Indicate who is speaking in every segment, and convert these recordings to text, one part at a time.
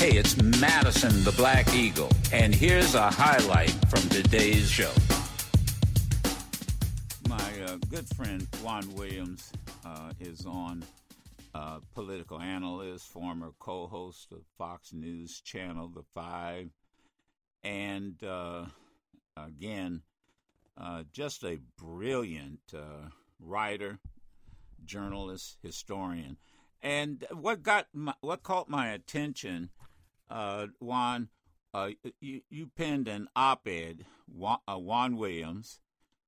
Speaker 1: Hey, it's Madison the Black Eagle, and here's a highlight from today's show. My uh, good friend Juan Williams uh, is on, uh, political analyst, former co host of Fox News Channel, The Five, and uh, again, uh, just a brilliant uh, writer, journalist, historian. And what got my, what caught my attention uh, Juan, uh, you, you penned an op ed, Juan, uh, Juan Williams,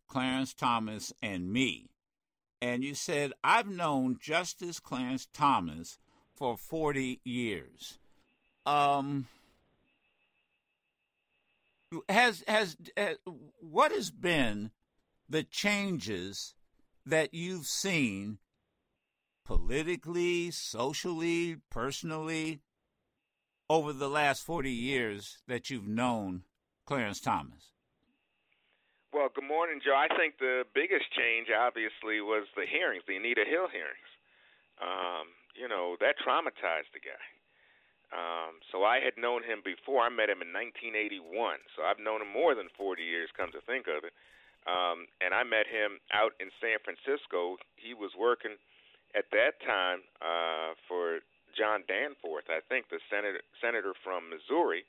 Speaker 1: Clarence Thomas, and me. And you said, I've known Justice Clarence Thomas for 40 years. Um, has has uh, what has been the changes that you've seen politically, socially, personally over the last 40 years that you've known Clarence Thomas?
Speaker 2: Well, good morning, Joe. I think the biggest change, obviously, was the hearings, the Anita Hill hearings. Um, you know, that traumatized the guy. Um, so I had known him before. I met him in 1981. So I've known him more than 40 years, come to think of it. Um, and I met him out in San Francisco. He was working at that time uh, for John Danforth, I think the senator senator from Missouri.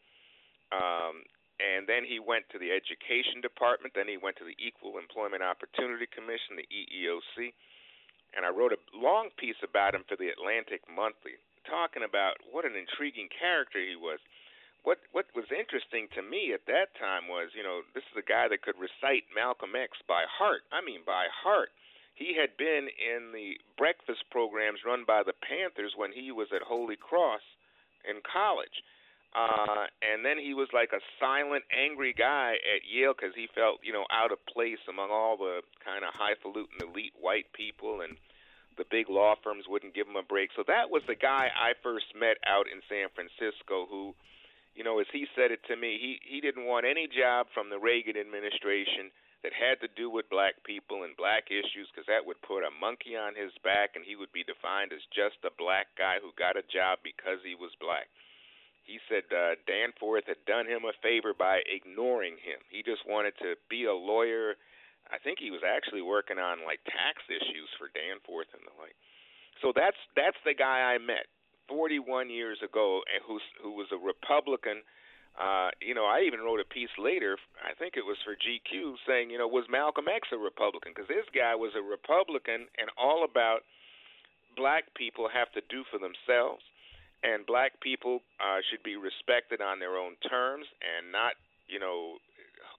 Speaker 2: Um, and then he went to the education department. Then he went to the Equal Employment Opportunity Commission, the EEOC. And I wrote a long piece about him for the Atlantic Monthly, talking about what an intriguing character he was. What what was interesting to me at that time was, you know, this is a guy that could recite Malcolm X by heart. I mean, by heart he had been in the breakfast programs run by the Panthers when he was at Holy Cross in college. Uh, and then he was like a silent, angry guy at Yale because he felt, you know, out of place among all the kind of highfalutin elite white people, and the big law firms wouldn't give him a break. So that was the guy I first met out in San Francisco who, you know, as he said it to me, he he didn't want any job from the Reagan administration that had to do with black people and black issues because that would put a monkey on his back and he would be defined as just a black guy who got a job because he was black. He said uh, Danforth had done him a favor by ignoring him. He just wanted to be a lawyer. I think he was actually working on like tax issues for Danforth and the like. So that's that's the guy I met 41 years ago, and who's who was a Republican uh, you know, I even wrote a piece later. I think it was for GQ, saying, you know, was Malcolm X a Republican? Because this guy was a Republican and all about black people have to do for themselves, and black people uh, should be respected on their own terms and not, you know,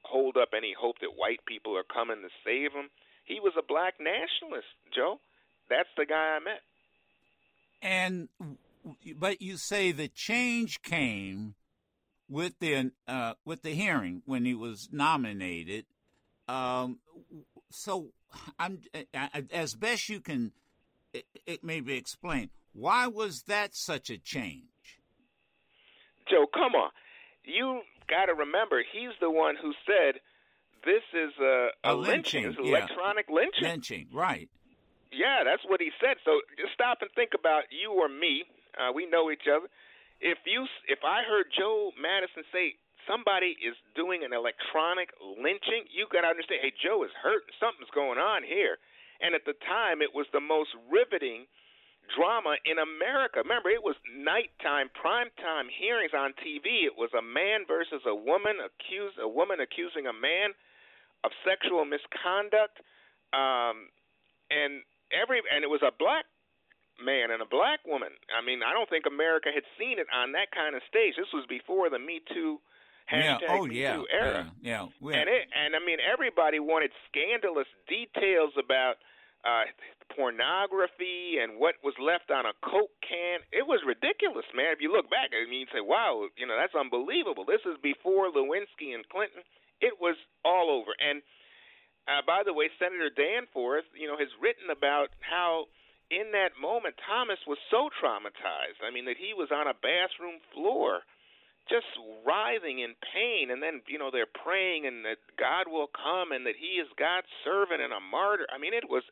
Speaker 2: hold up any hope that white people are coming to save them. He was a black nationalist, Joe. That's the guy I met.
Speaker 1: And, but you say the change came with the uh, with the hearing when he was nominated. Um, so, I'm as best you can, it, it maybe explain why was that such a change.
Speaker 2: Joe, come on, you got to remember he's the one who said this is a, a, a lynching, lynching. Yeah. electronic lynching.
Speaker 1: Lynching, right?
Speaker 2: Yeah, that's what he said. So just stop and think about you or me. Uh, we know each other if you if I heard Joe Madison say somebody is doing an electronic lynching, you got to understand. Hey, Joe is hurt. Something's going on here. And at the time, it was the most riveting drama in America. Remember, it was nighttime, primetime hearings on TV. It was a man versus a woman accused, a woman accusing a man of sexual misconduct, um, and every and it was a black man and a black woman. I mean, I don't think America had seen it on that kind of stage. This was before the Me Too hashtag
Speaker 1: yeah. oh,
Speaker 2: Me
Speaker 1: yeah.
Speaker 2: Too era.
Speaker 1: Yeah,
Speaker 2: yeah. And it, and I mean, everybody wanted scandalous details about uh pornography and what was left on a coke can. It was ridiculous, man. If you look back, I mean, you say, "Wow, you know, that's unbelievable." This is before Lewinsky and Clinton. It was all over. And uh, by the way, Senator Danforth, you know, has written about how in that moment, Thomas was so traumatized. I mean, that he was on a bathroom floor, just writhing in pain. And then, you know, they're praying and that God will come and that he is God's servant and a martyr. I mean, it was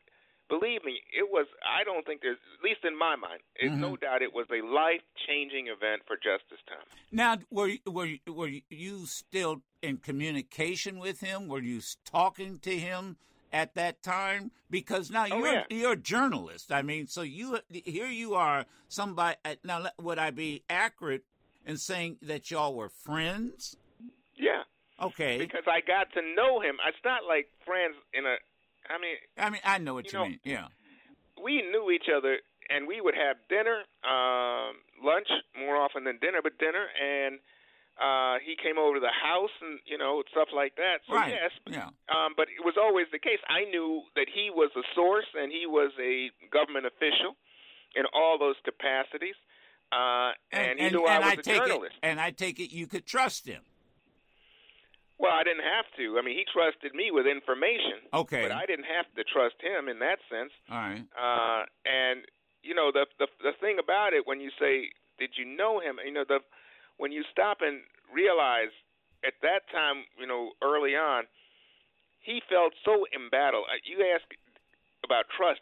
Speaker 2: believe me, it was. I don't think there's, at least in my mind, it's
Speaker 1: Mm-hmm.
Speaker 2: no doubt it was a life changing event for Justice Thomas.
Speaker 1: Now, were you- were you- were you still in communication with him? Were you talking to him at that time? Because now
Speaker 2: Oh,
Speaker 1: you're
Speaker 2: yeah.
Speaker 1: you're a journalist. I mean, so you here you are. Somebody now, would I be accurate in saying that y'all were friends?
Speaker 2: Yeah,
Speaker 1: Okay,
Speaker 2: because I got to know him. It's not like friends in a. I mean,
Speaker 1: I mean I know what
Speaker 2: You
Speaker 1: you,
Speaker 2: know-
Speaker 1: mean. Yeah.
Speaker 2: we knew each other, and we would have dinner, um, lunch more often than dinner, but dinner, and uh, he came over to the house, and you know stuff like that. So
Speaker 1: right.
Speaker 2: yes,
Speaker 1: Yeah.
Speaker 2: um, but it was always the case. I knew that he was a source, and he was a government official in all those capacities, uh, and, he knew I was a
Speaker 1: take
Speaker 2: journalist.
Speaker 1: it, and I take it you could trust him.
Speaker 2: Well, I didn't have to. I mean, he trusted me with information,
Speaker 1: Okay.
Speaker 2: but I didn't have to trust him in that sense.
Speaker 1: All right.
Speaker 2: Uh, and you know the the the thing about it when you say, "Did you know him?" You know the when you stop and realize at that time, you know, early on, he felt so embattled. Uh, You ask about trust.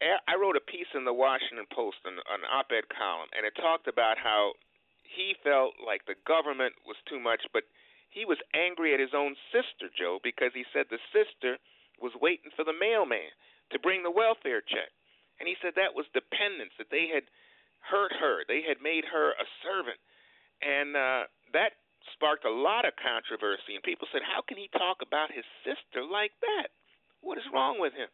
Speaker 2: I wrote a piece in the Washington Post, an, an op-ed column, and it talked about how he felt like the government was too much, but he was angry at his own sister, Joe, because he said the sister was waiting for the mailman to bring the welfare check. And he said that was dependence, that they had hurt her, they had made her a servant. And uh, that sparked a lot of controversy. And people said, How can he talk about his sister like that? What is wrong with him?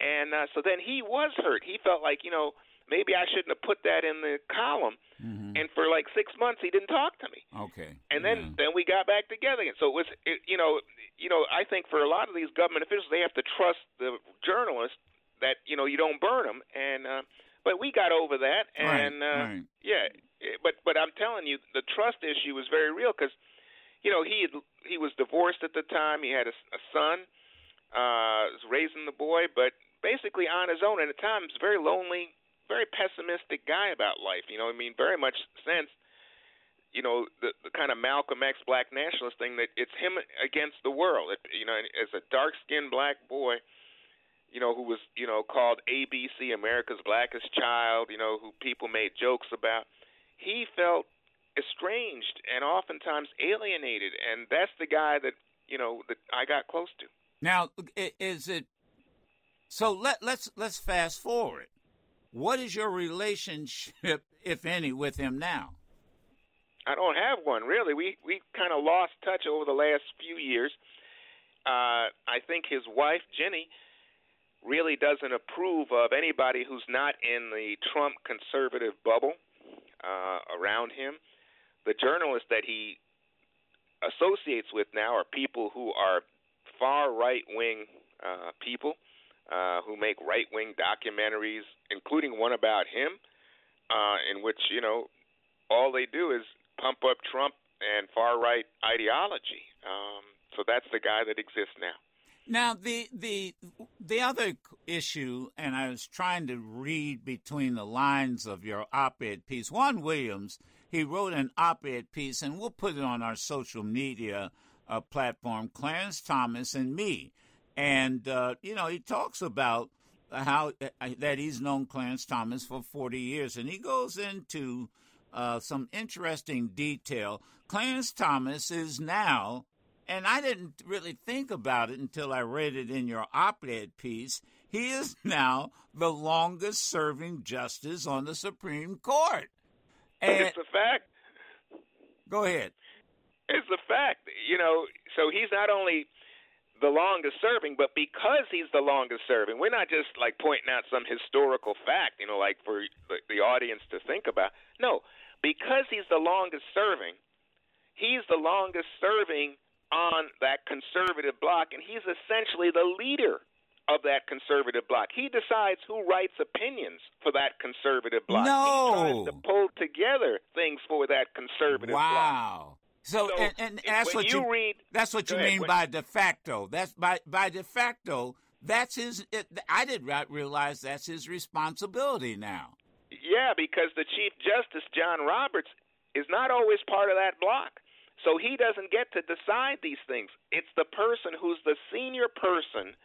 Speaker 2: And uh, so then he was hurt. He felt like, you know, maybe I shouldn't have put that in the column.
Speaker 1: hmm
Speaker 2: And for like six months, he didn't talk to me.
Speaker 1: Okay.
Speaker 2: And then
Speaker 1: Yeah.
Speaker 2: then we got back together again. So it was, it, you know, you know, I think for a lot of these government officials, they have to trust the journalist that you know you don't burn them. And uh, but we got over that, and
Speaker 1: right.
Speaker 2: uh,
Speaker 1: right.
Speaker 2: yeah, but but I'm telling you, the trust issue was very real because, you know, he had, he was divorced at the time. He had a, a son, uh, was raising the boy, but basically on his own. And at times, very lonely, very pessimistic guy about life. You know, I mean, very much sense. You know, the the kind of Malcolm X black nationalist thing that it's him against the world. It, you know, as a dark skinned black boy, you know, who was, you know, called ABC, America's Blackest Child, you know, who people made jokes about. He felt estranged and oftentimes alienated, and that's the guy that, you know, that I got close to.
Speaker 1: Now, is it so? Let let's let's fast forward. What is your relationship, if any, with him now?
Speaker 2: I don't have one really. We we kind of lost touch over the last few years. Uh, I think his wife Ginni really doesn't approve of anybody who's not in the Trump conservative bubble uh, around him. The journalists that he associates with now are people who are far right wing uh, people uh, who make right wing documentaries, including one about him, uh, in which you know all they do is pump up Trump and far right ideology. Um, so that's the guy that exists now.
Speaker 1: Now, the the the other issue, and I was trying to read between the lines of your op-ed piece. Juan Williams, he wrote an op-ed piece, and we'll put it on our social media uh, platform. Clarence Thomas and me, and uh, you know, he talks about how uh, that he's known Clarence Thomas for forty years, and he goes into uh, some interesting detail. Clarence Thomas is now and I didn't really think about it until I read it in your op ed piece. He is now the longest serving justice on the Supreme Court. And
Speaker 2: it's a fact.
Speaker 1: go ahead.
Speaker 2: It's a fact. You know, so he's not only the longest serving, but because he's the longest serving, we're not just like pointing out some historical fact, you know, like for the, audience to think about. No, because he's the longest serving, he's the longest serving on that conservative block, and he's essentially the leader of that conservative bloc. He decides who writes opinions for that conservative bloc.
Speaker 1: No.
Speaker 2: He tries to pull together things for that conservative bloc.
Speaker 1: Wow. So,
Speaker 2: So,
Speaker 1: and, and that's what
Speaker 2: you
Speaker 1: you
Speaker 2: read-
Speaker 1: that's what you
Speaker 2: ahead,
Speaker 1: mean
Speaker 2: when-
Speaker 1: by de facto. That's by by de facto. That's his. It, I did not realize that's his responsibility now.
Speaker 2: Yeah, because the Chief Justice John Roberts is not always part of that block. So he doesn't get to decide these things. It's the person who's the senior person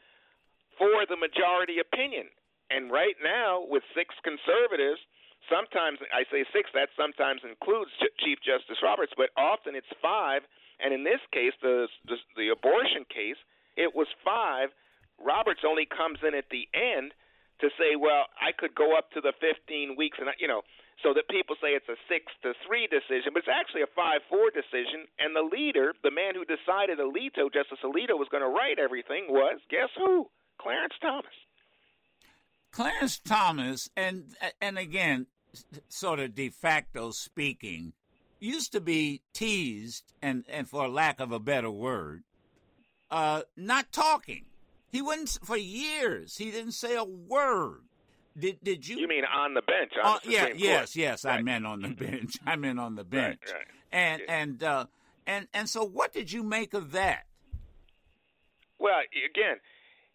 Speaker 2: for the majority opinion. And right now, with six conservatives, sometimes I say six, that sometimes includes Chief Justice Roberts, but often it's five. And in this case, the, the, the abortion case, it was five. Roberts only comes in at the end to say, well, I could go up to the 15 weeks, and you know, so that people say it's a six to three decision, but it's actually a five four decision. And the leader, the man who decided Alito, Justice Alito, was going to write everything, was guess who? Clarence Thomas.
Speaker 1: Clarence Thomas, and and again, sort of de facto speaking, used to be teased, and and for lack of a better word, uh, not talking. He wouldn't for years. He didn't say a word. Did did you?
Speaker 2: You mean on the bench? On uh,
Speaker 1: the yeah, yes, yes. Right. I meant on the bench. I meant on the bench.
Speaker 2: Right, right.
Speaker 1: And yeah. and uh, and and so, what did you make of that?
Speaker 2: Well, again,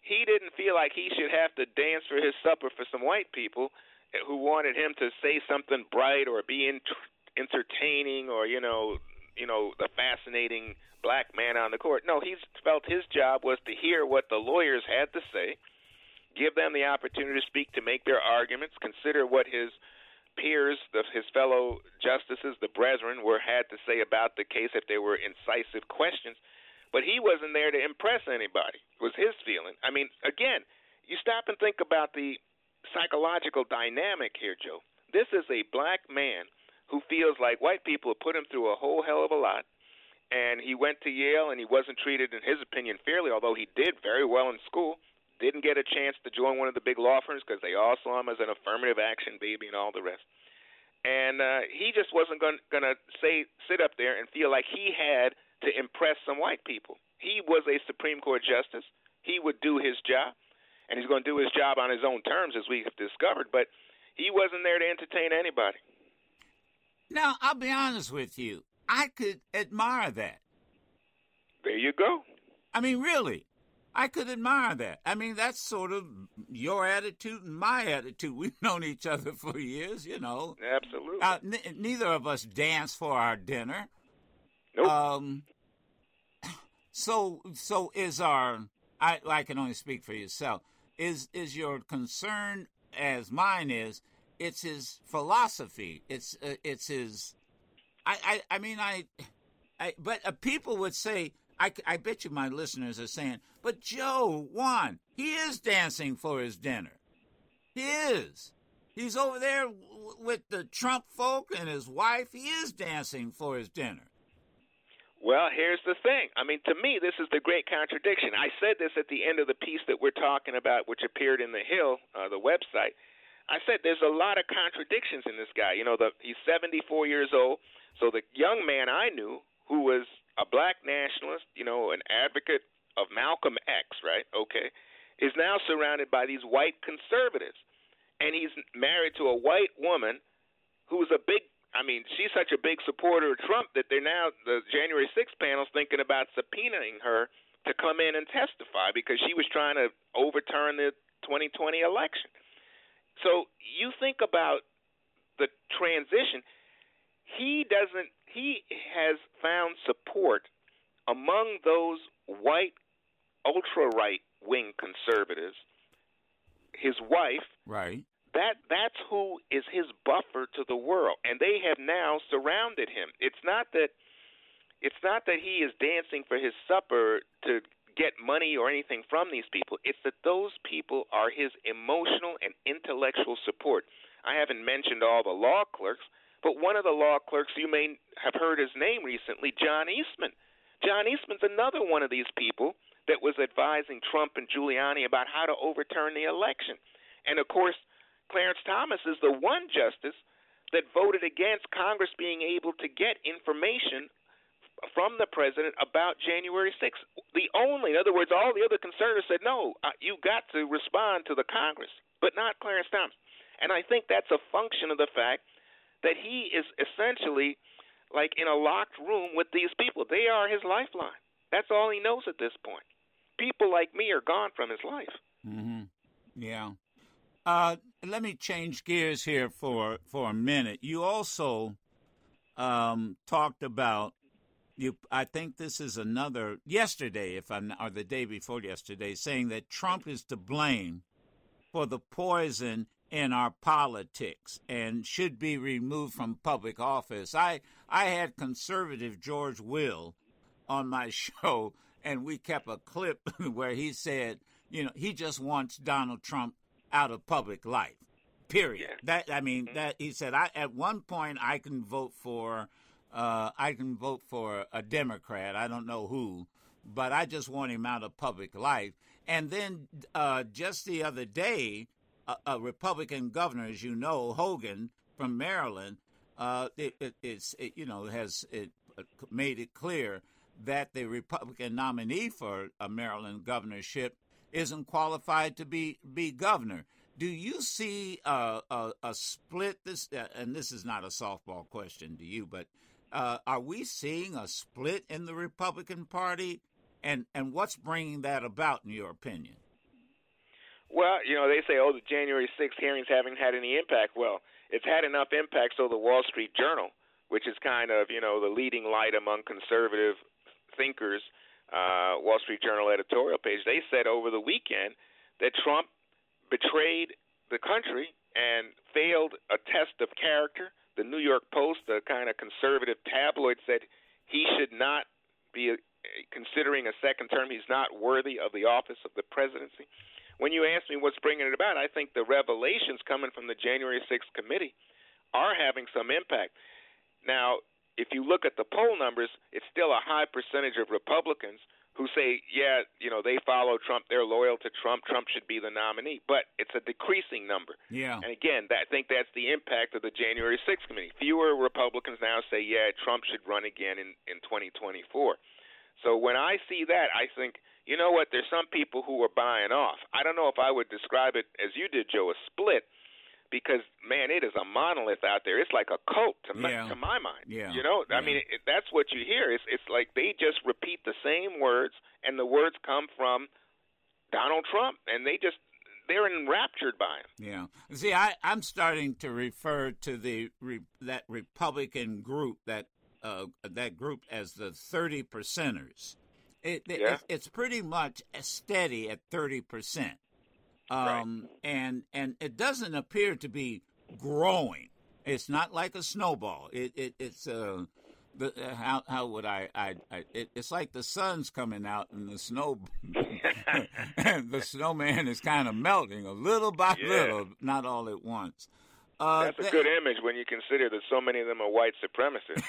Speaker 2: he didn't feel like he should have to dance for his supper for some white people who wanted him to say something bright or be in, entertaining or you know you know the fascinating black man on the court. No, he felt his job was to hear what the lawyers had to say, give them the opportunity to speak to make their arguments, consider what his peers, the, his fellow justices, the brethren, were had to say about the case if there were incisive questions. But he wasn't there to impress anybody. Was his feeling. I mean, again, you stop and think about the psychological dynamic here, Joe. This is a black man who feels like white people put him through a whole hell of a lot. And he went to Yale and he wasn't treated, in his opinion, fairly, although he did very well in school. Didn't get a chance to join one of the big law firms because they all saw him as an affirmative action baby and all the rest. And uh, he just wasn't going to say sit up there and feel like he had to impress some white people. He was a Supreme Court justice. He would do his job, and he's going to do his job on his own terms, as we have discovered. But he wasn't there to entertain anybody.
Speaker 1: Now, I'll be honest with you. I could admire that.
Speaker 2: There you go.
Speaker 1: I mean, really, I could admire that. I mean, that's sort of your attitude and my attitude. We've known each other for years, you know.
Speaker 2: Absolutely.
Speaker 1: Uh, n- neither of us dance for our dinner.
Speaker 2: Nope.
Speaker 1: Um, so, so is our. I, I can only speak for yourself. Is is your concern as mine is? It's his philosophy. It's uh, it's his. I, I I mean I, I but uh, people would say I, I bet you my listeners are saying, but Joe Juan, he is dancing for his dinner. He is. He's over there with the Trump folk and his wife. He is dancing for his dinner.
Speaker 2: Well, here's the thing. I mean, to me, this is the great contradiction. I said this at the end of the piece that we're talking about, which appeared in the Hill, uh, the website. I said there's a lot of contradictions in this guy. You know, the, he's 74 years old. So the young man I knew, who was a black nationalist, you know, an advocate of Malcolm X, right? Okay, is now surrounded by these white conservatives, and he's married to a white woman who's a big. I mean, she's such a big supporter of Trump that they're now the January 6th panel's thinking about subpoenaing her to come in and testify because she was trying to overturn the 2020 election. So you think about the transition. He doesn't. He has found support among those white ultra right wing conservatives. His wife,
Speaker 1: right?
Speaker 2: That that's who is his buffer to the world, and they have now surrounded him. It's not that. It's not that he is dancing for his supper to get money or anything from these people. It's that those people are his emotional and intellectual support. I haven't mentioned all the law clerks, but one of the law clerks you may have heard his name recently, John Eastman. John Eastman's another one of these people that was advising Trump and Giuliani about how to overturn the election. And of course, Clarence Thomas is the one justice that voted against Congress being able to get information from the president about January 6th. The only, in other words, all the other conservatives said, no, uh, you got to respond to the Congress, but not Clarence Thomas. And I think that's a function of the fact that he is essentially like in a locked room with these people. They are his lifeline. That's all he knows at this point. People like me are gone from his life.
Speaker 1: Mm-hmm. Yeah. Uh, let me change gears here for for a minute. You also um, talked about you, I think this is another yesterday, if I'm or the day before yesterday, saying that Trump is to blame for the poison in our politics and should be removed from public office. I I had conservative George Will on my show, and we kept a clip where he said, you know, he just wants Donald Trump out of public life. Period.
Speaker 2: Yeah.
Speaker 1: That I mean,
Speaker 2: Mm-hmm.
Speaker 1: that he said. I at one point I can vote for, uh, I can vote for a Democrat. I don't know who, but I just want him out of public life. And then uh, just the other day, a, a Republican governor, as you know, Hogan from Maryland, uh, it, it, it's it, you know has it uh, made it clear that the Republican nominee for a Maryland governorship isn't qualified to be be governor. Do you see uh, a, a split? This uh, and this is not a softball question to you, but uh, are we seeing a split in the Republican Party, and and what's bringing that about, in your opinion?
Speaker 2: Well, you know, they say, oh, the January 6th hearings haven't had any impact. Well, it's had enough impact so the Wall Street Journal, which is kind of, you know, the leading light among conservative thinkers, Wall Street Journal editorial page, they said over the weekend that Trump betrayed the country and failed a test of character. The New York Post, the kind of conservative tabloid, said he should not be uh, considering a second term. He's not worthy of the office of the presidency. When you ask me what's bringing it about, I think the revelations coming from the January 6th committee are having some impact. Now, if you look at the poll numbers, it's still a high percentage of Republicans who say, yeah, you know, they follow Trump, they're loyal to Trump, Trump should be the nominee. But it's a decreasing number.
Speaker 1: Yeah.
Speaker 2: And again, that, I think that's the impact of the January 6th committee. Fewer Republicans now say, yeah, Trump should run again in, in 2024. So when I see that, I think, you know what, there's some people who are buying off. I don't know if I would describe it as you did, Joe, a split, because man, it is a monolith out there. It's like a cult to my,
Speaker 1: yeah.
Speaker 2: to my mind.
Speaker 1: Yeah.
Speaker 2: You know,
Speaker 1: yeah.
Speaker 2: I mean, it, that's what you hear. It's it's like they just repeat the same words, and the words come from Donald Trump, and they just they're enraptured by him.
Speaker 1: Yeah. See, I I'm starting to refer to the re, that Republican group that uh, that group as the thirty percenters. It,
Speaker 2: yeah.
Speaker 1: it, it's pretty much steady at 30% um, right. and and it doesn't appear to be growing. It's not like a snowball. It, it it's uh, the, uh, how how would I, I, I it, it's like the sun's coming out and the snow and the snowman is kind of melting a little by
Speaker 2: yeah.
Speaker 1: little, not all at once. Uh,
Speaker 2: That's a good image when you consider that so many of them are white supremacists.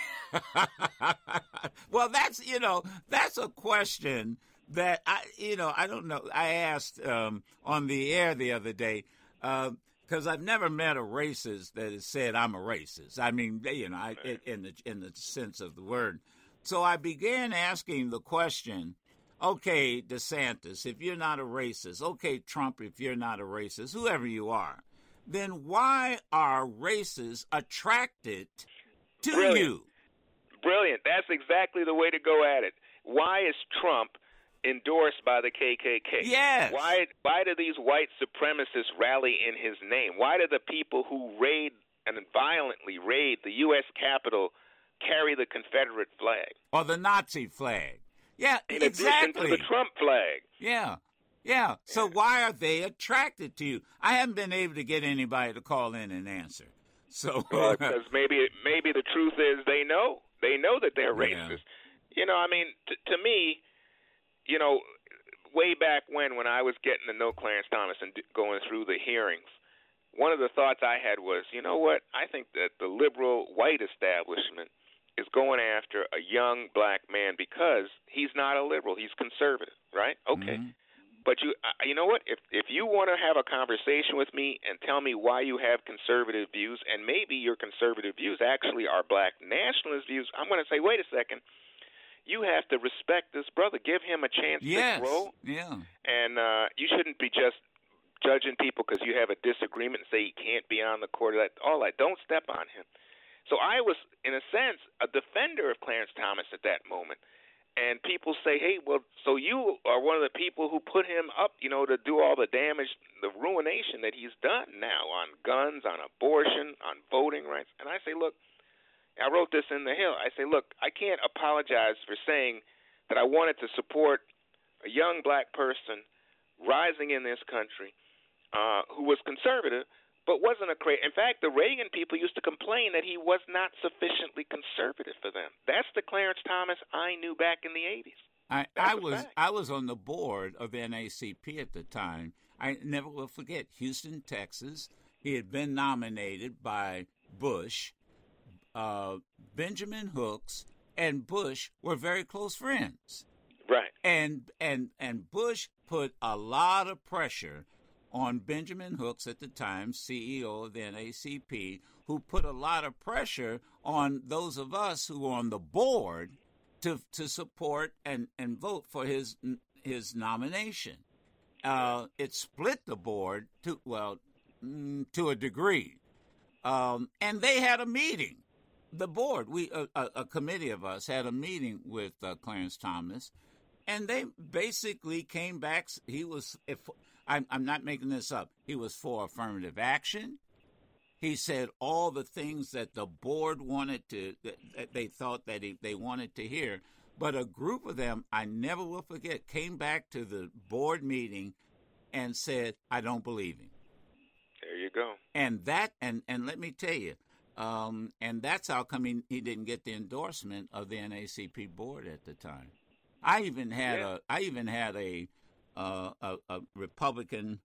Speaker 1: well, that's you know that's a question that I you know I don't know. I asked um, on the air the other day because I've never met a racist that has said I'm a racist. I mean, you know, I, in- in the in the sense of the word. So I began asking the question. Okay, DeSantis, if you're not a racist, okay, Trump, if you're not a racist, whoever you are, then why are racists attracted to
Speaker 2: Brilliant.
Speaker 1: you?
Speaker 2: Brilliant. That's exactly the way to go at it. Why is Trump endorsed by the KKK?
Speaker 1: Yes.
Speaker 2: Why why do these white supremacists rally in his name? Why do the people who raid and violently raid the US Capitol carry the Confederate flag?
Speaker 1: or the Nazi flag. Yeah,
Speaker 2: In
Speaker 1: exactly.
Speaker 2: addition to the Trump flag.
Speaker 1: yeah, yeah. So why are they attracted to you? I haven't been able to get anybody to call in and answer. So
Speaker 2: because maybe maybe the truth is they know they know that they're racist. Yeah. You know, I mean, t- to me, you know, way back when when I was getting to know Clarence Thomas and d- going through the hearings, one of the thoughts I had was, you know what? I think that the liberal white establishment is going after a young black man because he's not a liberal, he's conservative, right? Okay.
Speaker 1: Mhm.
Speaker 2: But you, you know what? If if you want to have a conversation with me and tell me why you have conservative views, and maybe your conservative views actually are black nationalist views, I'm going to say, wait a second. You have to respect this brother. Give him a chance
Speaker 1: yes,
Speaker 2: to grow,
Speaker 1: yeah,
Speaker 2: and uh, you shouldn't be just judging people because you have a disagreement and say he can't be on the court. That all that. Don't step on him. So I was, in a sense, a defender of Clarence Thomas at that moment. And people say, "Hey, well, so you are one of the people who put him up, you know, to do all the damage, the ruination that he's done now on guns, on abortion, on voting rights." And I say, "Look, I wrote this in the Hill. I say, look, I can't apologize for saying that I wanted to support a young black person rising in this country uh, who was conservative, but wasn't a crazy. In fact, the Reagan people used to complain that he was not sufficiently conservative for them. That's the Clarence Thomas I knew back in the '80s.
Speaker 1: I, I was fact. I was on the board of NAACP at the time. I never will forget Houston, Texas. He had been nominated by Bush. Uh, Benjamin Hooks and Bush were very close friends.
Speaker 2: Right.
Speaker 1: And and and Bush put a lot of pressure on Benjamin Hooks at the time, CEO of the NAACP, who put a lot of pressure on those of us who were on the board to to support and, and vote for his his nomination. Uh, it split the board to well mm, to a degree, um, and they had a meeting. The board, we a, a, committee of us had a meeting with uh, Clarence Thomas, and they basically came back. He was if I'm, I'm not making this up. He was for affirmative action. He said all the things that the board wanted to, that they thought that he, they wanted to hear. But a group of them, I never will forget, came back to the board meeting and said, I don't believe him.
Speaker 2: There you go.
Speaker 1: And that, and, and let me tell you, um, and that's how come he, he didn't get the endorsement of the NAACP board at the time. I even had yeah. a, I even had a, uh, a, a Republican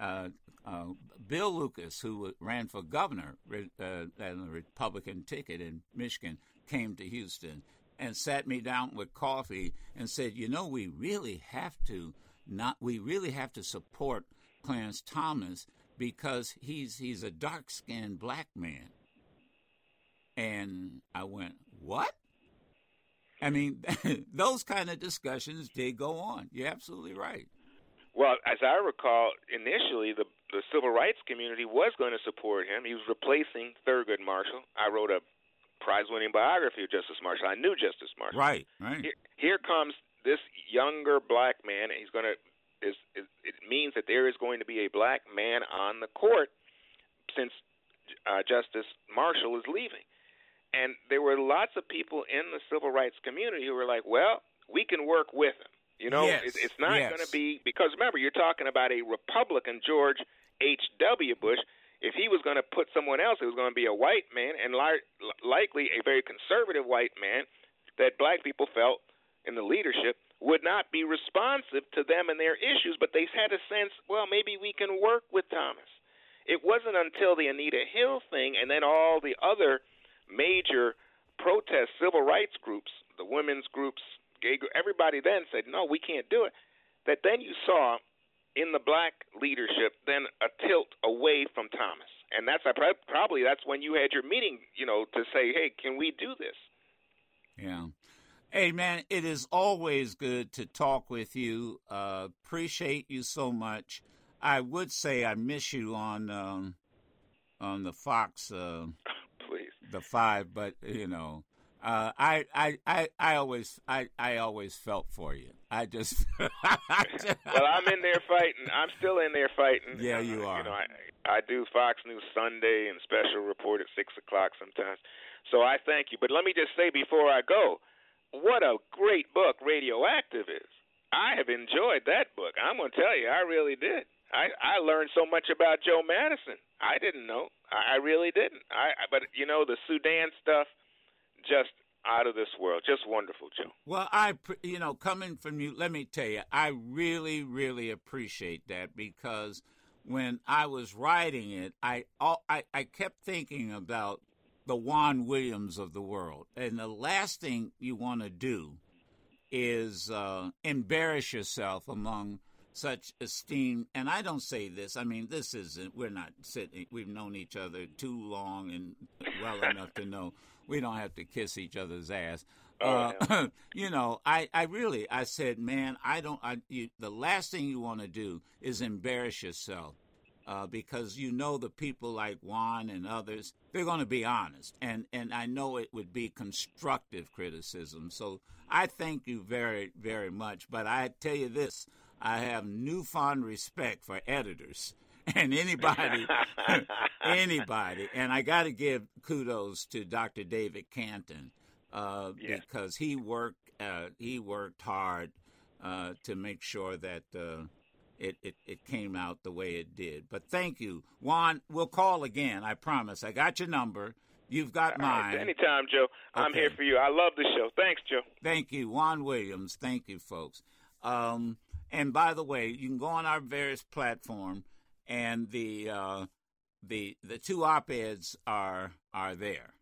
Speaker 1: uh, uh, Bill Lucas, who ran for governor uh, on a Republican ticket in Michigan, came to Houston and sat me down with coffee and said, "You know, we really have to not we really have to support Clarence Thomas because he's he's a dark-skinned black man." And I went, "What?" I mean, those kind of discussions did go on. You're absolutely right.
Speaker 2: Well, as I recall, initially the the civil rights community was going to support him. He was replacing Thurgood Marshall. I wrote a prize-winning biography of Justice Marshall. I knew Justice Marshall.
Speaker 1: Right, right.
Speaker 2: Here, here comes this younger black man, and he's going to. Is, is it means that there is going to be a black man on the court since uh, Justice Marshall is leaving, and there were lots of people in the civil rights community who were like, "Well, we can work with him." You know,
Speaker 1: yes.
Speaker 2: it, it's not
Speaker 1: yes.
Speaker 2: going to be because remember you're talking about a Republican George H. W. Bush. If he was going to put someone else, it was going to be a white man and li- likely a very conservative white man that black people felt in the leadership would not be responsive to them and their issues, but they had a sense, well, maybe we can work with Thomas. It wasn't until the Anita Hill thing and then all the other major protest civil rights groups, the women's groups, gay, everybody then said, no, we can't do it. That then you saw in the black leadership then a tilt away from Thomas, and that's probably that's when you had your meeting, you know, to say, hey, can we do this?
Speaker 1: Yeah. Hey man, it is always good to talk with you. Uh, appreciate you so much. I would say I miss you on um, on the Fox, uh, the five, but you know, uh, I, I, I, I always, I, I always felt for you. I just,
Speaker 2: well, I'm in there fighting. I'm still in there fighting.
Speaker 1: Yeah, you
Speaker 2: uh,
Speaker 1: are.
Speaker 2: You know, I, I do Fox News Sunday and special report at six o'clock sometimes. So I thank you. But let me just say before I go, what a great book Radioactive is. I have enjoyed that book. I'm going to tell you, I really did. I I learned so much about Joe Madison. I didn't know. I, I really didn't. I but you know the Sudan stuff just out of this world. Just wonderful, Joe.
Speaker 1: Well, I, you know, coming from you, let me tell you, I really, really appreciate that because when I was writing it, I, all I, I kept thinking about the Juan Williams of the world, and the last thing you want to do is uh, embarrass yourself among such esteem. And I don't say this. I mean, this isn't. We're not sitting. We've known each other too long and well enough to know we don't have to kiss each other's ass.
Speaker 2: Oh,
Speaker 1: uh, you know, I, I really, I said, man, I don't. I, you, the last thing you want to do is embarrass yourself, uh, because you know the people like Juan and others, they're going to be honest, and and I know it would be constructive criticism. So I thank you very, very much. But I tell you this, I have newfound respect for editors and anybody, anybody, and I got to give kudos to Dr. David Canton uh, yes. because he worked uh, he worked hard uh, to make sure that uh, it, it it came out the way it did. But thank you, Juan. We'll call again. I promise. I got your number. You've got mine.
Speaker 2: Right, anytime, Joe. I'm here for you. I love the show. Thanks, Joe.
Speaker 1: Thank you, Juan Williams. Thank you, folks. Um, and by the way, you can go on our various platform, and the uh, the the two op eds are are there.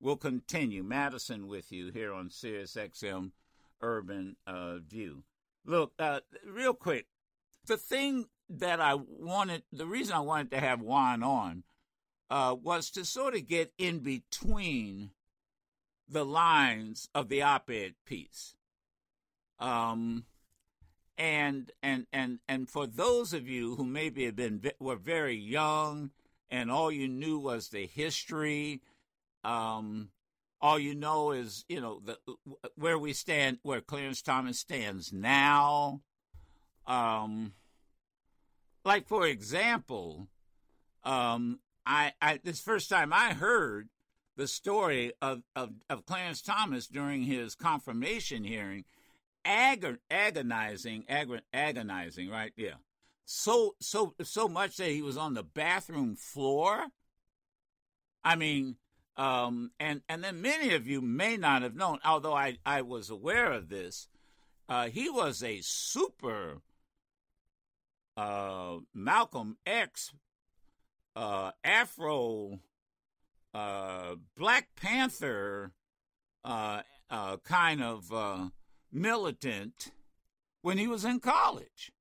Speaker 1: We'll continue Madison with you here on Sirius XM Urban uh, View. Look, uh, real quick, the thing that I wanted, the reason I wanted to have Juan on, uh, was to sort of get in between the lines of the op-ed piece. Um, and and and and for those of you who maybe have been were very young and all you knew was the history um, all you know is you know the where we stand where Clarence Thomas stands now um, like for example um, I, I this first time I heard the story of, of, of Clarence Thomas during his confirmation hearing agon, agonizing, agon, agonizing, right? Yeah. So so so much that he was on the bathroom floor. I mean, um, and and then many of you may not have known, although I I was aware of this. Uh, he was a super uh, Malcolm X uh, Afro uh, Black Panther uh, uh, kind of militant when he was in college.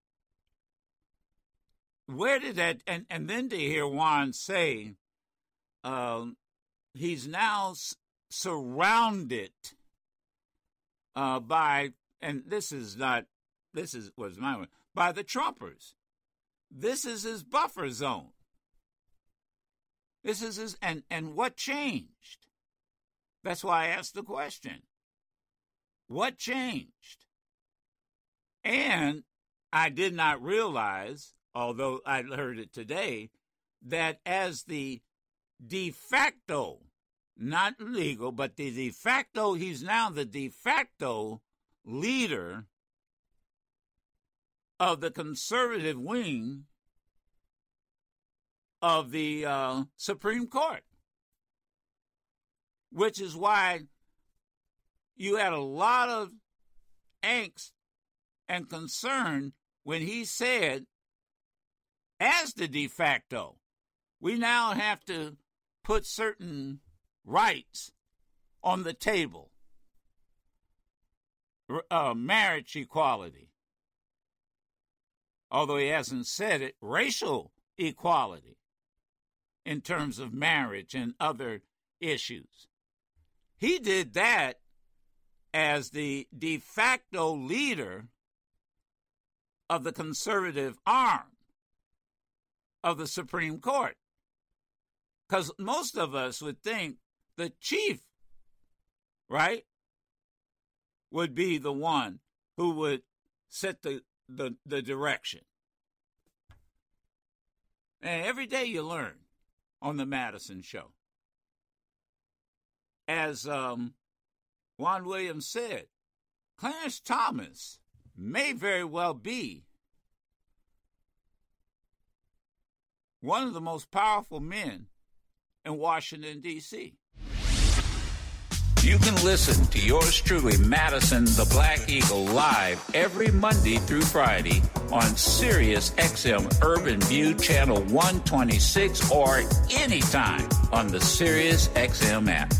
Speaker 1: Where did that and and then to hear Juan say um, he's now s- surrounded uh, by and this is not this is was my one by the Trumpers. This is his buffer zone. This is his and and what changed? That's why I asked the question. What changed? And I did not realize, although I heard it today, that as the de facto, not legal, but the de facto, he's now the de facto leader of the conservative wing of the uh, Supreme Court, which is why you had a lot of angst and concern when he said, as the de facto, we now have to put certain rights on the table. Uh, marriage equality. Although he hasn't said it, racial equality in terms of marriage and other issues. He did that as the de facto leader of the conservative arm of the Supreme Court. Because most of us would think the chief, right, would be the one who would set the, the, the direction. And every day you learn on the Madison Show. As um, Juan Williams said, Clarence Thomas may very well be one of the most powerful men in Washington, D.C. You can listen to yours truly, Madison the Black Eagle, live every Monday through Friday on Sirius XM Urban View Channel 126 or anytime on the Sirius XM app.